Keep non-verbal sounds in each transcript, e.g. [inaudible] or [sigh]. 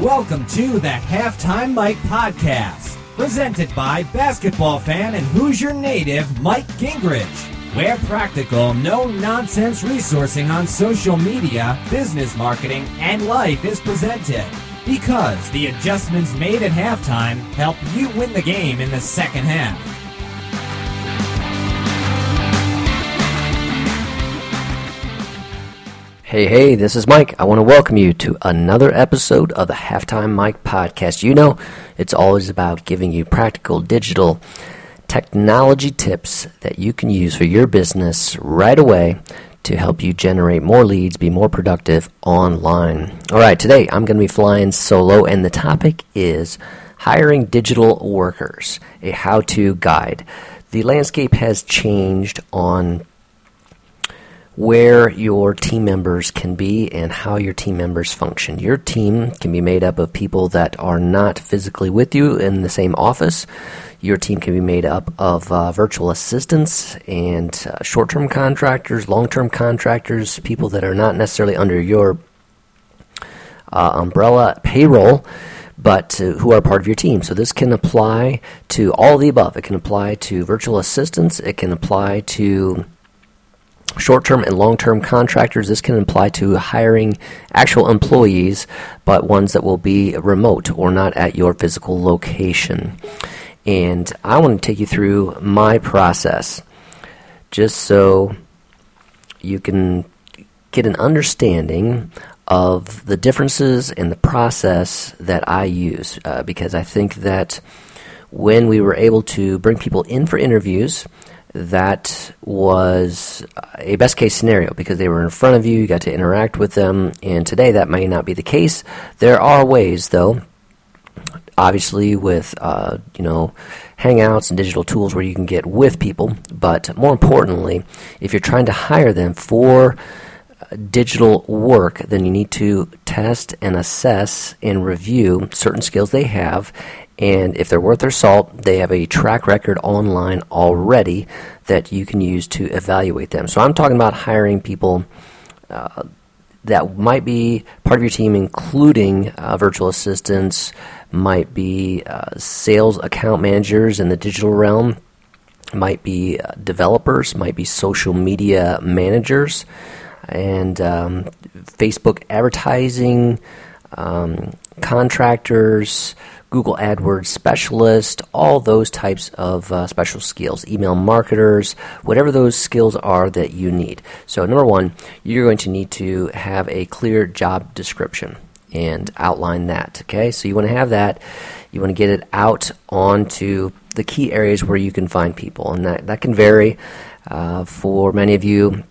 Welcome to the Halftime Mike Podcast, presented by basketball fan and Hoosier native Mike Gingerich. Where practical, no nonsense resourcing on social media, business marketing, and life is presented. Because the adjustments made at halftime help you win the game in the second half. Hey, hey, this is Mike. I want to welcome you to another episode of the Halftime Mike podcast. You know, it's always about giving you practical digital technology tips that you can use for your business right away to help you generate more leads, be more productive online. All right, today I'm going to be flying solo, and the topic is hiring digital workers, a how to guide. The landscape has changed on where your team members can be and how your team members function. Your team can be made up of people that are not physically with you in the same office. Your team can be made up of uh, virtual assistants and uh, short term contractors, long term contractors, people that are not necessarily under your uh, umbrella payroll but uh, who are part of your team. So this can apply to all the above. It can apply to virtual assistants. It can apply to short term and long term contractors. This can apply to hiring actual employees, but ones that will be remote or not at your physical location. And I want to take you through my process just so you can get an understanding of the differences in the process that I use uh, because I think that when we were able to bring people in for interviews, that was a best case scenario because they were in front of you, you got to interact with them, and today that may not be the case. There are ways, though, obviously with uh, you know hangouts and digital tools where you can get with people, but more importantly, if you're trying to hire them for digital work, then you need to test and assess and review certain skills they have and if they're worth their salt, they have a track record online already that you can use to evaluate them. So I'm talking about hiring people uh, that might be part of your team, including uh, virtual assistants, might be uh, sales account managers in the digital realm, might be uh, developers, might be social media managers, and um, Facebook advertising. Um, contractors, Google AdWords specialist, all those types of uh, special skills, email marketers, whatever those skills are that you need. So, number one, you're going to need to have a clear job description and outline that. Okay, so you want to have that. You want to get it out onto the key areas where you can find people, and that, that can vary uh, for many of you.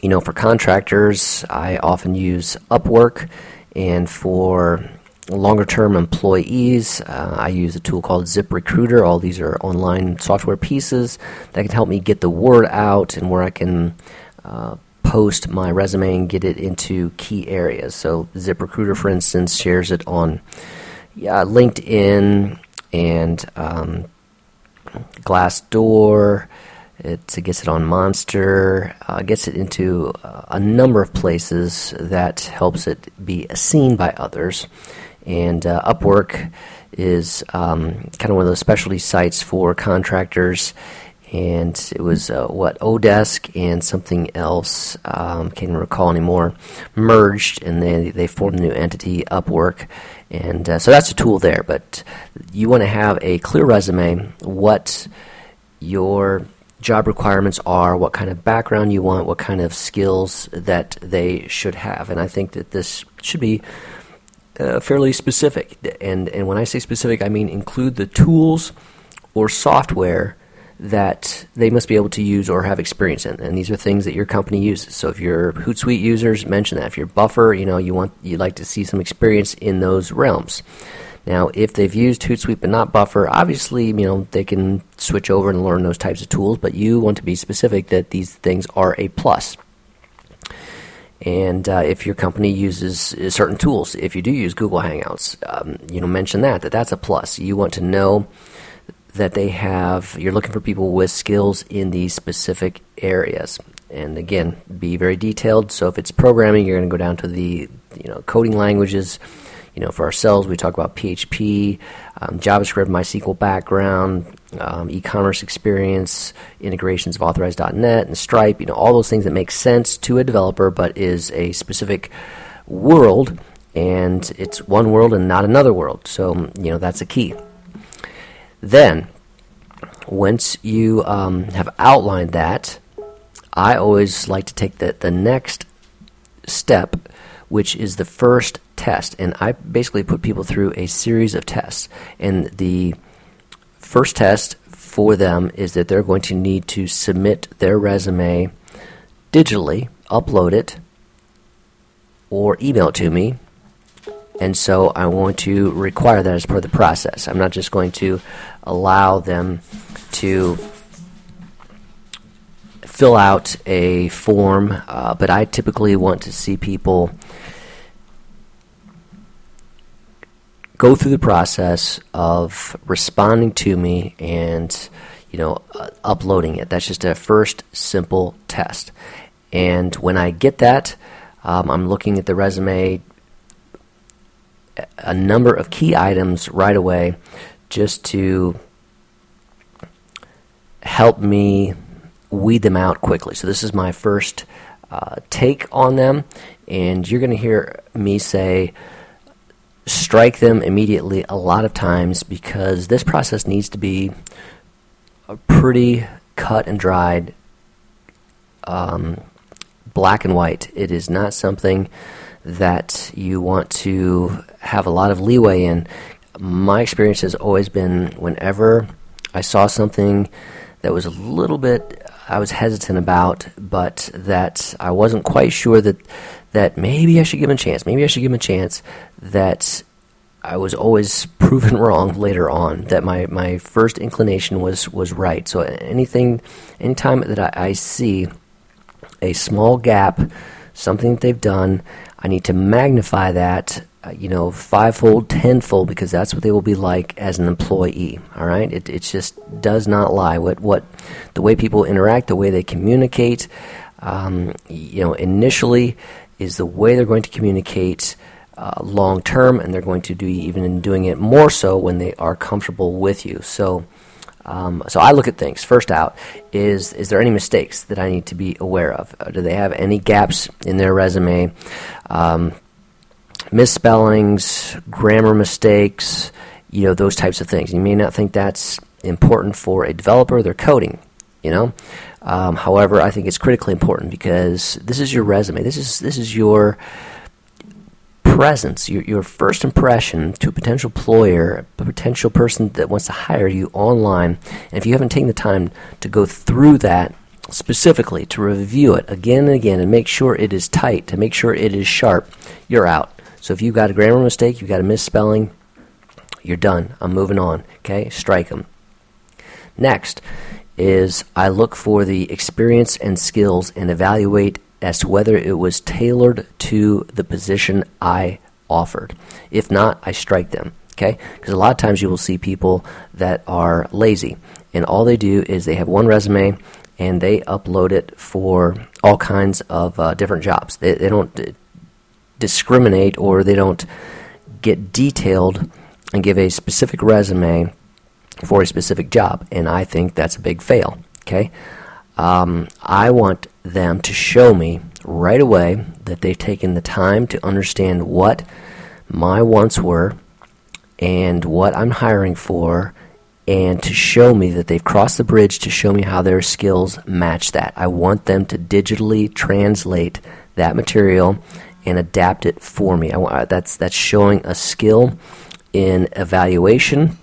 You know, for contractors, I often use Upwork, and for longer term employees. Uh, I use a tool called ZipRecruiter. All these are online software pieces that can help me get the word out and where I can uh, post my resume and get it into key areas. So, ZipRecruiter, for instance, shares it on yeah, LinkedIn and um, Glassdoor. It gets it on Monster, uh, gets it into uh, a number of places that helps it be seen by others. And uh, Upwork is um, kind of one of those specialty sites for contractors. And it was uh, what Odesk and something else um, can't recall anymore merged, and they they formed a new entity, Upwork, and uh, so that's a tool there. But you want to have a clear resume, what your job requirements are, what kind of background you want, what kind of skills that they should have, and I think that this should be uh, fairly specific. And, and when I say specific, I mean include the tools or software that they must be able to use or have experience in. And these are things that your company uses. So if you're Hootsuite users, mention that. If you're Buffer, you know, you want you'd like to see some experience in those realms. Now, if they've used Hootsuite but not Buffer, obviously, you know, they can switch over and learn those types of tools, but you want to be specific that these things are a plus. And uh, if your company uses uh, certain tools, if you do use Google Hangouts, um, you know, mention that that that's a plus. You want to know that they have. You're looking for people with skills in these specific areas. And again, be very detailed. So if it's programming, you're going to go down to the you know coding languages. you know, for ourselves, we talk about PHP, um, JavaScript, MySQL background, um, e-commerce experience, integrations of Authorize.net and Stripe. You know, all those things that make sense to a developer, but is a specific world, and it's one world and not another world. So, you know, that's a key. Then, once you um, have outlined that, I always like to take the, the next step, which is the first test. And I basically put people through a series of tests. And the first test for them is that they're going to need to submit their resume digitally, upload it, or email it to me. And so I want to require that as part of the process. I'm not just going to allow them to fill out a form, uh, but I typically want to see people go through the process of responding to me and you know uh, uploading it. That's just a first simple test. And when I get that, um, I'm looking at the resume, a number of key items right away, just to help me weed them out quickly. So this is my first uh, take on them, and you're going to hear me say strike them immediately a lot of times because this process needs to be a pretty cut and dried, um, black and white. It is not something that you want to have a lot of leeway in. My experience has always been whenever I saw something that was a little bit I was hesitant about, but that I wasn't quite sure that that maybe I should give him a chance. Maybe I should give him a chance. That I was always [laughs] proven wrong later on. That my, my first inclination was was right. So anything, anytime that I, I see a small gap, something that they've done, I need to magnify that uh, you know, fivefold, tenfold, because that's what they will be like as an employee. All right, it it just does not lie. What what the way people interact, the way they communicate, um, you know, initially is the way they're going to communicate. Uh, long term, and they're going to do even in doing it more so when they are comfortable with you. So, um, so I look at things. First out is is there any mistakes that I need to be aware of? Uh, do they have any gaps in their resume? Um, misspellings, grammar mistakes, you know, those types of things. You may not think that's important for a developer, they're coding, you know. Um, however, I think it's critically important because this is your resume. This is this is your presence, your, your first impression to a potential employer, a potential person that wants to hire you online. And if you haven't taken the time to go through that specifically, to review it again and again, and make sure it is tight, to make sure it is sharp, you're out. So if you've got a grammar mistake, you've got a misspelling, you're done. I'm moving on. Okay, strike them. Next is I look for the experience and skills and evaluate as to whether it was tailored to the position I offered. If not, I strike them. Okay, because a lot of times you will see people that are lazy, and all they do is they have one resume and they upload it for all kinds of uh, different jobs. They, they don't discriminate or they don't get detailed and give a specific resume for a specific job. And I think that's a big fail. Okay? Um, I want them to show me right away that they've taken the time to understand what my wants were and what I'm hiring for and to show me that they've crossed the bridge to show me how their skills match that. I want them to digitally translate that material and adapt it for me. I, that's that's showing a skill in evaluation,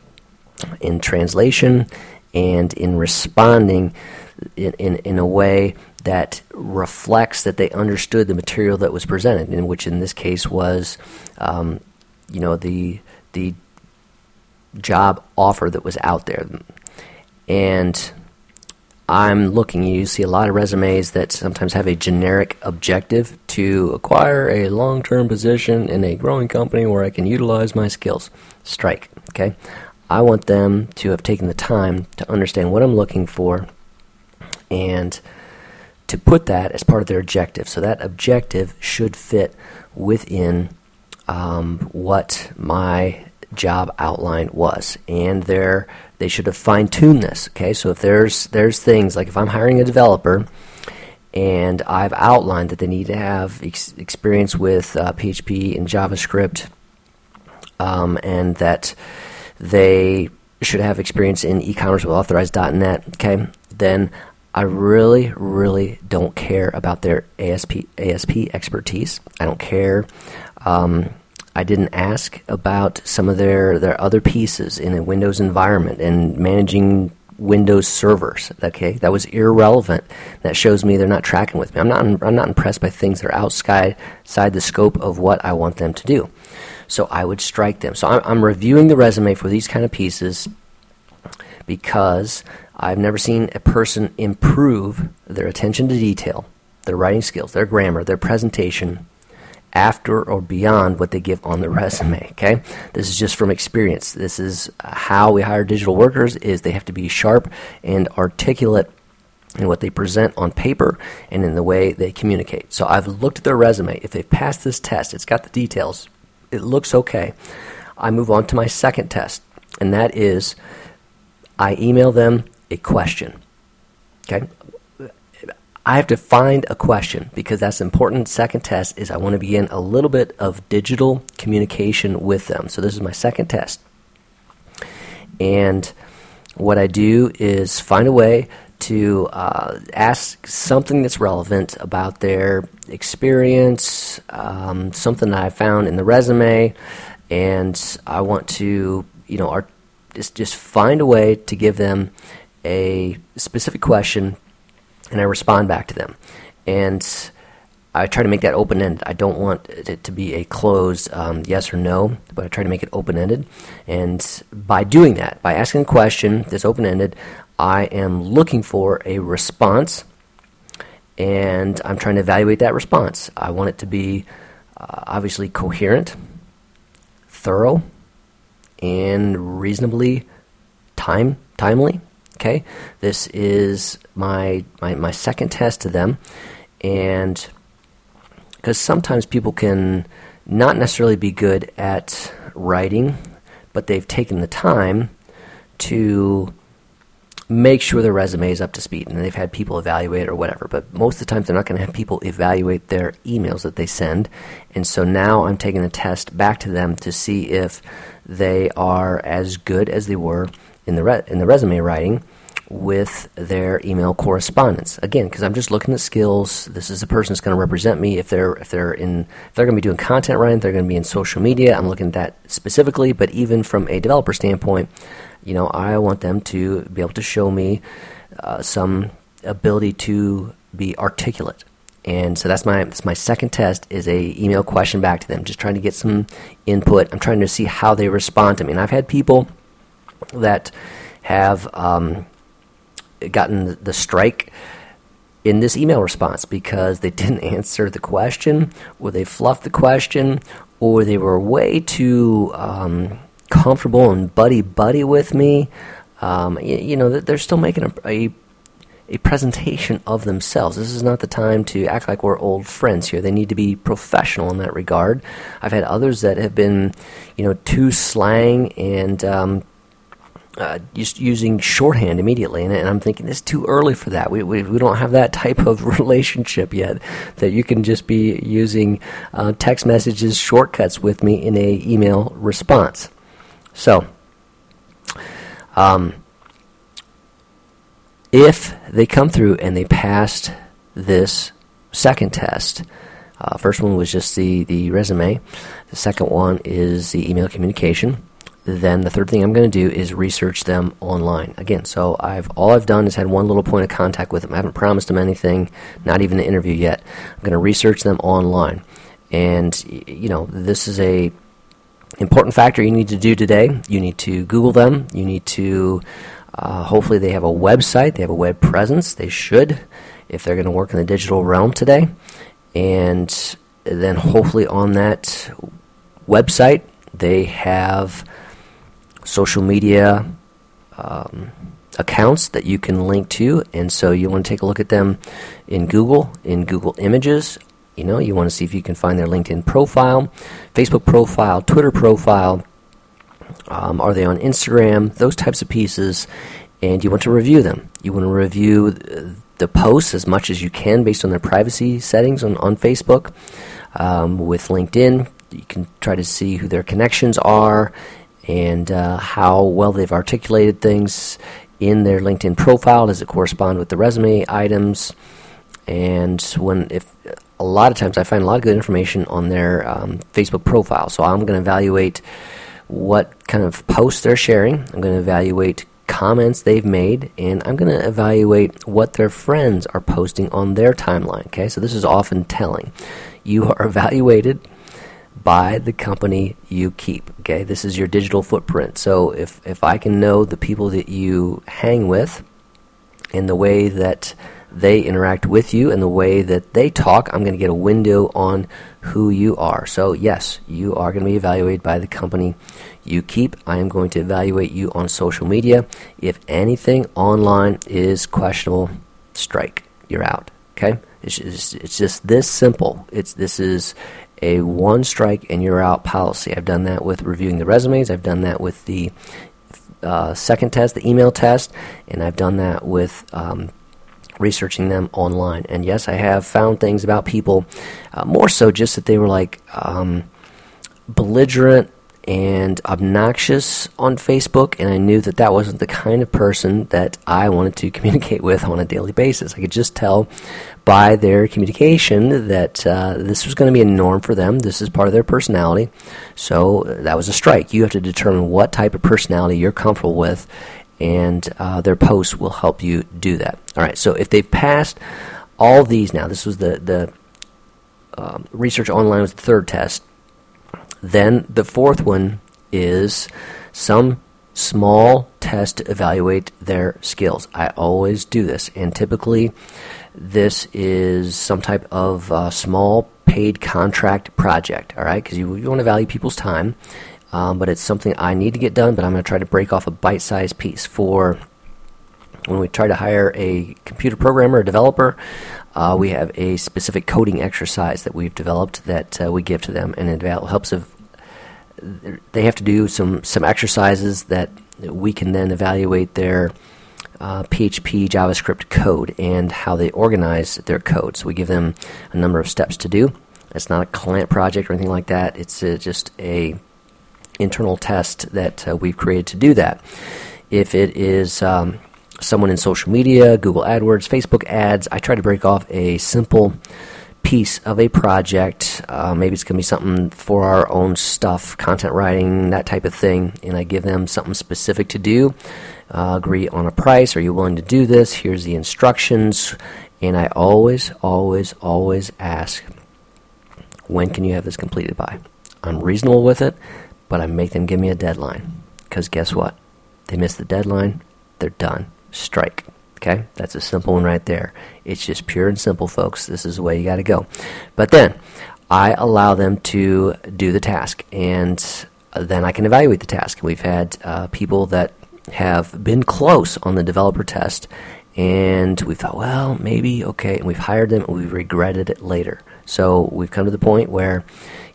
in translation, and in responding in, in, in a way that reflects that they understood the material that was presented, in which in this case was, um, you know, the the job offer that was out there, and I'm looking, you see a lot of resumes that sometimes have a generic objective to acquire a long term position in a growing company where I can utilize my skills. Strike, okay? I want them to have taken the time to understand what I'm looking for and to put that as part of their objective. So that objective should fit within um, what my job outline was, and there they should have fine tuned this. Okay, so if there's there's things like if I'm hiring a developer and I've outlined that they need to have ex- experience with uh, PHP and JavaScript, um, and that they should have experience in e-commerce with authorized.net. Okay, then I really, really don't care about their ASP ASP expertise. I don't care. Um, I didn't ask about some of their, their other pieces in a Windows environment and managing Windows servers. Okay, that was irrelevant. That shows me they're not tracking with me. I'm not. I'm not impressed by things that are outside, outside the scope of what I want them to do. So I would strike them. So I'm, I'm reviewing the resume for these kind of pieces because I've never seen a person improve their attention to detail, their writing skills, their grammar, their presentation after or beyond what they give on the [laughs] resume okay? This is just from experience. This is how we hire digital workers is they have to be sharp and articulate in what they present on paper and in the way they communicate. So i've looked at their resume. If they've passed this test it's got the details it looks okay i move on to my second test and that is i email them a question okay I have to find a question because that's important. Second test is I want to begin a little bit of digital communication with them. So this is my second test. And what I do is find a way to uh, ask something that's relevant about their experience, um, something that I found in the resume, and I want to, you know, art- just just find a way to give them a specific question and I respond back to them. And I try to make that open ended. I don't want it to be a closed um, yes or no, but I try to make it open ended. And by doing that, by asking a question that's open ended, I am looking for a response and I'm trying to evaluate that response. I want it to be uh, obviously coherent, thorough, and reasonably time timely. Okay, this is my my, my second test to them, and because sometimes people can not necessarily be good at writing, but they've taken the time to make sure their resume is up to speed and they've had people evaluate or whatever. But most of the time, they're not going to have people evaluate their emails that they send. And so now I'm taking the test back to them to see if they are as good as they were in the re- in the resume writing with their email correspondence. Again, because I'm just looking at skills. This is the person that's going to represent me. If they're if they're in if they're going to be doing content writing, they're going to be in social media. I'm looking at that specifically. But even from a developer standpoint, you know, I want them to be able to show me uh, some ability to be articulate. And so that's my that's my second test is a email question back to them, just trying to get some input. I'm trying to see how they respond to me. And I've had people that have um, gotten the strike in this email response because they [laughs] didn't answer the question, or they fluffed the question, or they were way too um, comfortable and buddy buddy with me. Um, you, you, know, they're still making a, a, a presentation of themselves. This is not the time to act like we're old friends here. They need to be professional in that regard. I've had others that have been, you know, too slang and um, uh, just using shorthand immediately. And, and, I'm thinking it's too early for that. We, we, we, don't have that type of [laughs] relationship yet that you can just be using uh, text messages shortcuts with me in a email response. So, um, if they come through and they passed this second test, uh, first one was just the, the resume. The second one is the email communication then the third thing I'm going to do is research them online. Again, so I've all I've done is had one little point of contact with them. I haven't promised them anything, not even an interview yet. I'm going to research them online, and you know this is a important factor you need to do today. You need to Google them. You need to uh, hopefully they have a website. They have a web presence. They should, if they're going to work in the digital realm today, and then hopefully on that website they have social media um, accounts that you can link to. And so you want to take a look at them in Google, in Google Images, You know, you want to see if you can find their LinkedIn profile, Facebook profile, Twitter profile. Um, are they on Instagram? Those types of pieces, and you want to review them. You want to review the posts as much as you can based on their privacy settings on, on Facebook. Um, with LinkedIn, you can try to see who their connections are and uh, how well they've articulated things in their LinkedIn profile. Does it correspond with the resume items? And when if a lot of times I find a lot of good information on their um, Facebook profile, so I'm going to evaluate what kind of posts they're sharing. I'm going to evaluate comments they've made, and I'm going to evaluate what their friends are posting on their timeline. Okay, so this is often telling. You are [laughs] evaluated by the company you keep. Okay, this is your digital footprint. So if if I can know the people that you hang with, in the way that they interact with you and the way that they talk, I'm going to get a window on who you are. So, yes, you are going to be evaluated by the company you keep. I am going to evaluate you on social media. If anything online is questionable, strike. You're out. Okay? It's just, it's just this simple. It's this is a one strike and you're out policy. I've done that with reviewing the resumes. I've done that with the uh, second test, the email test, and I've done that with um, researching them online. And yes, I have found things about people, uh, more so just that they were like um, belligerent and obnoxious on Facebook, and I knew that that wasn't the kind of person that I wanted to communicate with on a daily basis. I could just tell by their communication that uh, this was going to be a norm for them. This is part of their personality. So that was a strike. You have to determine what type of personality you're comfortable with, and uh, their posts will help you do that. All right, so if they've passed all these now, this was the, the um, research online was the third test. Then the fourth one is some small test to evaluate their skills. I always do this, and typically this is some type of uh, small paid contract project, all right? Because you, you want to value people's time um, but it's something I need to get done. But I'm going to try to break off a bite-sized piece for when we try to hire a computer programmer, a developer. Uh, we have a specific coding exercise that we've developed that uh, we give to them, and it helps if they have to do some some exercises that we can then evaluate their uh, PHP JavaScript code and how they organize their code. So we give them a number of steps to do. It's not a client project or anything like that. It's uh, just a internal test that uh, we've created to do that. If it is um, someone in social media, Google AdWords, Facebook ads, I try to break off a simple piece of a project. Uh, maybe it's going to be something for our own stuff, content writing, that type of thing, and I give them something specific to do. Uh, agree on a price. Are you willing to do this? Here's the instructions. And I always, always, always ask, when can you have this completed by? I'm reasonable with it but I make them give me a deadline. Because guess what? They miss the deadline, they're done. Strike. Okay? That's a simple one right there. It's just pure and simple, folks. This is the way you got to go. But then I allow them to do the task, and then I can evaluate the task. We've had uh, people that have been close on the developer test, and we thought, well, maybe, okay, and we've hired them, and we've regretted it later. So we've come to the point where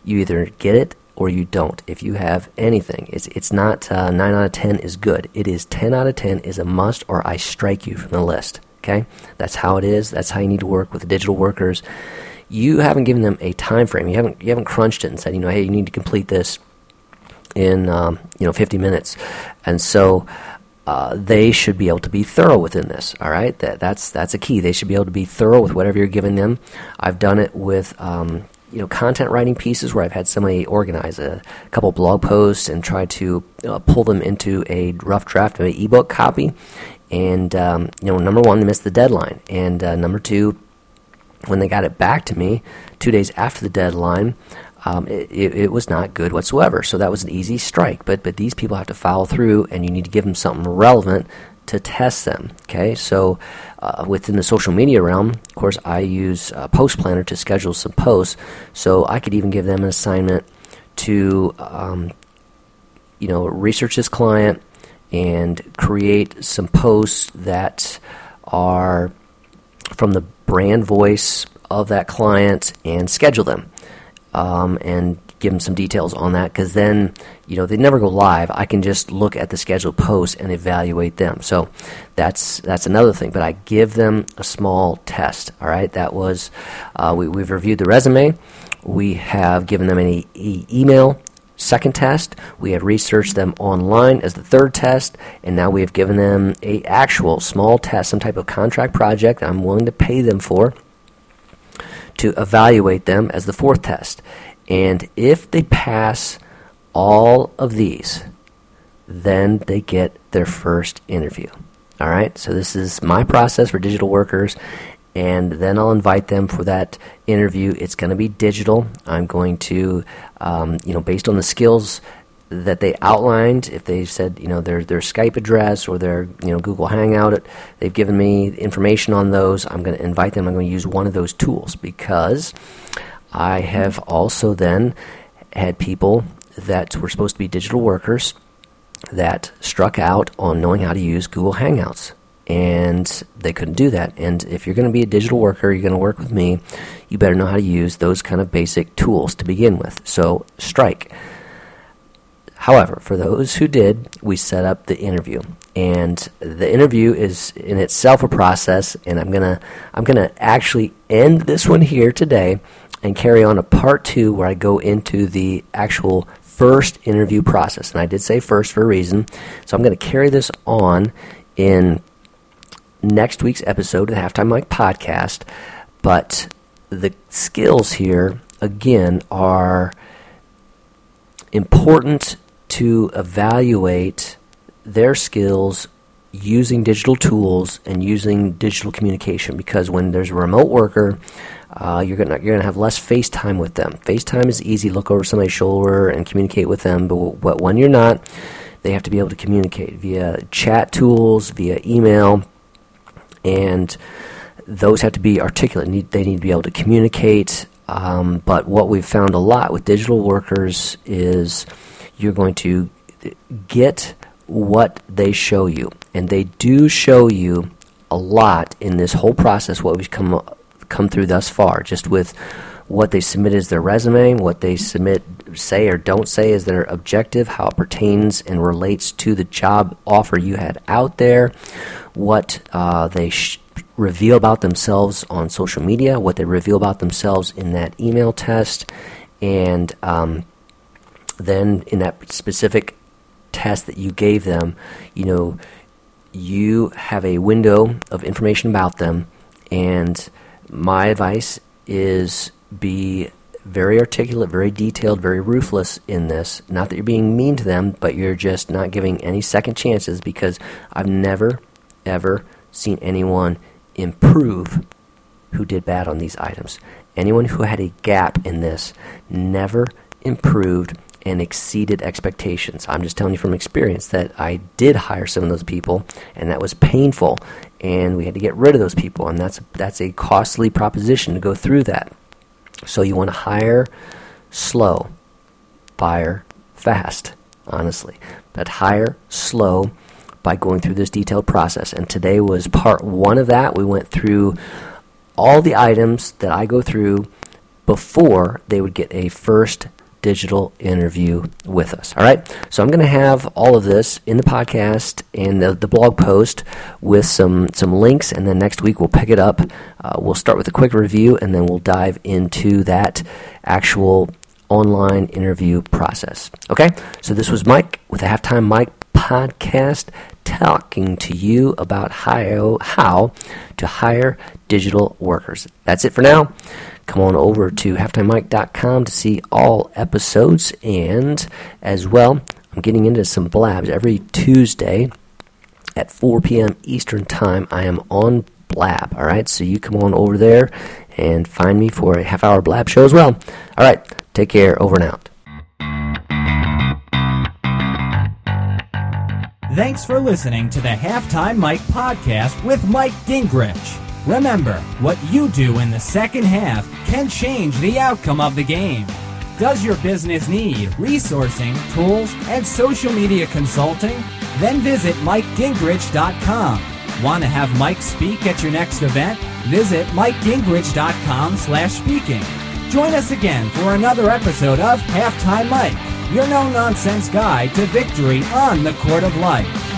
you either get it or you don't. If you have anything, it's it's not uh, nine out of ten is good. It is ten out of ten is a must, or I strike you from the list. Okay, that's how it is. That's how you need to work with digital workers. You haven't given them a time frame. You haven't you haven't crunched it and said, you know, hey, you need to complete this in um, you know 50 minutes, and so. Uh, they should be able to be thorough within this. All right, that, that's that's a key. They should be able to be thorough with whatever you're giving them. I've done it with um, you know content writing pieces where I've had somebody organize a couple blog posts and try to uh, pull them into a rough draft of an ebook copy. And um, you know, number one, they missed the deadline, and uh, number two, when they got it back to me two days after the deadline. Um, it, it, it, was not good whatsoever. So that was an easy strike. But but these people have to follow through, and you need to give them something relevant to test them. Okay, so uh, within the social media realm, of course, I use uh, Post Planner to schedule some posts. So I could even give them an assignment to, um, you know, research this client and create some posts that are from the brand voice of that client and schedule them um, and give them some details on that because then you know they never go live. I can just look at the scheduled posts and evaluate them. So that's that's another thing but i give them a small test all right? That was uh, we, we've reviewed the resume. We have given them an e- email second test. We have researched them online as the third test and now we have given them a actual small test some type of contract project i'm willing to pay them for to evaluate them as the fourth test and if they pass all of these, then they get their first interview. All right, so this is my process for digital workers, and then I'll invite them for that interview. It's going to be digital. I'm going to, um, you know, based on the skills that they outlined, if they said, you know, their their Skype address or their you know Google Hangout, they've given me information on those. I'm going to invite them. I'm going to use one of those tools because I have also then had people that were supposed to be digital workers that struck out on knowing how to use Google Hangouts. And they couldn't do that. And if you're going to be a digital worker, you're going to work with me, you better know how to use those kind of basic tools to begin with. So, strike. However, for those who did, we set up the interview. And the interview is in itself a process, and I'm gonna I'm gonna actually end this one here today and carry on a part two where I go into the actual first interview process. And I did say first for a reason. So I'm going to carry this on in next week's episode of the Halftime Mike podcast. But the skills here, again, are important to evaluate their skills using digital tools and using digital communication because when there's a remote worker uh, you're gonna you're gonna have less FaceTime with them. FaceTime is easy, look over somebody's shoulder and communicate with them. But, but when you're not, they have to be able to communicate via chat tools, via email, and those have to be articulate. Need, they need to be able to communicate. Um, but what we've found a lot with digital workers is you're going to get what they show you, and they do show you a lot in this whole process. What we've come come through thus far, just with what they submit as their resume, what they submit, say or don't say as their objective, how it pertains and relates to the job offer you had out there, what uh, they sh- reveal about themselves on social media, what they reveal about themselves in that email test, and um, then in that specific test that you gave them, you know, you have a window of information about them and my advice is be very articulate, very detailed, very ruthless in this. Not that you're being mean to them, but you're just not giving any second chances because I've never, ever seen anyone improve who did bad on these items. Anyone who had a gap in this never improved and exceeded expectations. I'm just telling you from experience that I did hire some of those people, and that was painful, and we had to get rid of those people, and that's that's a costly proposition to go through that. So you want to hire slow, fire fast, honestly, but hire slow by going through this detailed process. And today was part one of that. We went through all the items that I go through before they would get a first digital interview with us. All right. So I'm going to have all of this in the podcast and the, the blog post with some some links, and then next week we'll pick it up. Uh, we'll start with a quick review, and then we'll dive into that actual online interview process. Okay. So this was Mike with the Halftime Mike podcast talking to you about how, how to hire digital workers. That's it for now. Come on over to halftimemike.com to see all episodes. And as well, I'm getting into some blabs every Tuesday at 4 p.m. Eastern Time. I am on Blab. All right, so you come on over there and find me for a half hour Blab show as well. All right, take care. Over and out. Thanks for listening to the Halftime Mike podcast with Mike Gingerich. Remember, what you do in the second half can change the outcome of the game. Does your business need resourcing, tools, and social media consulting? Then visit MikeGingerich.com. Want to have Mike speak at your next event? Visit MikeGingerich.com slash speaking. Join us again for another episode of Halftime Mike, your no-nonsense guide to victory on the court of life.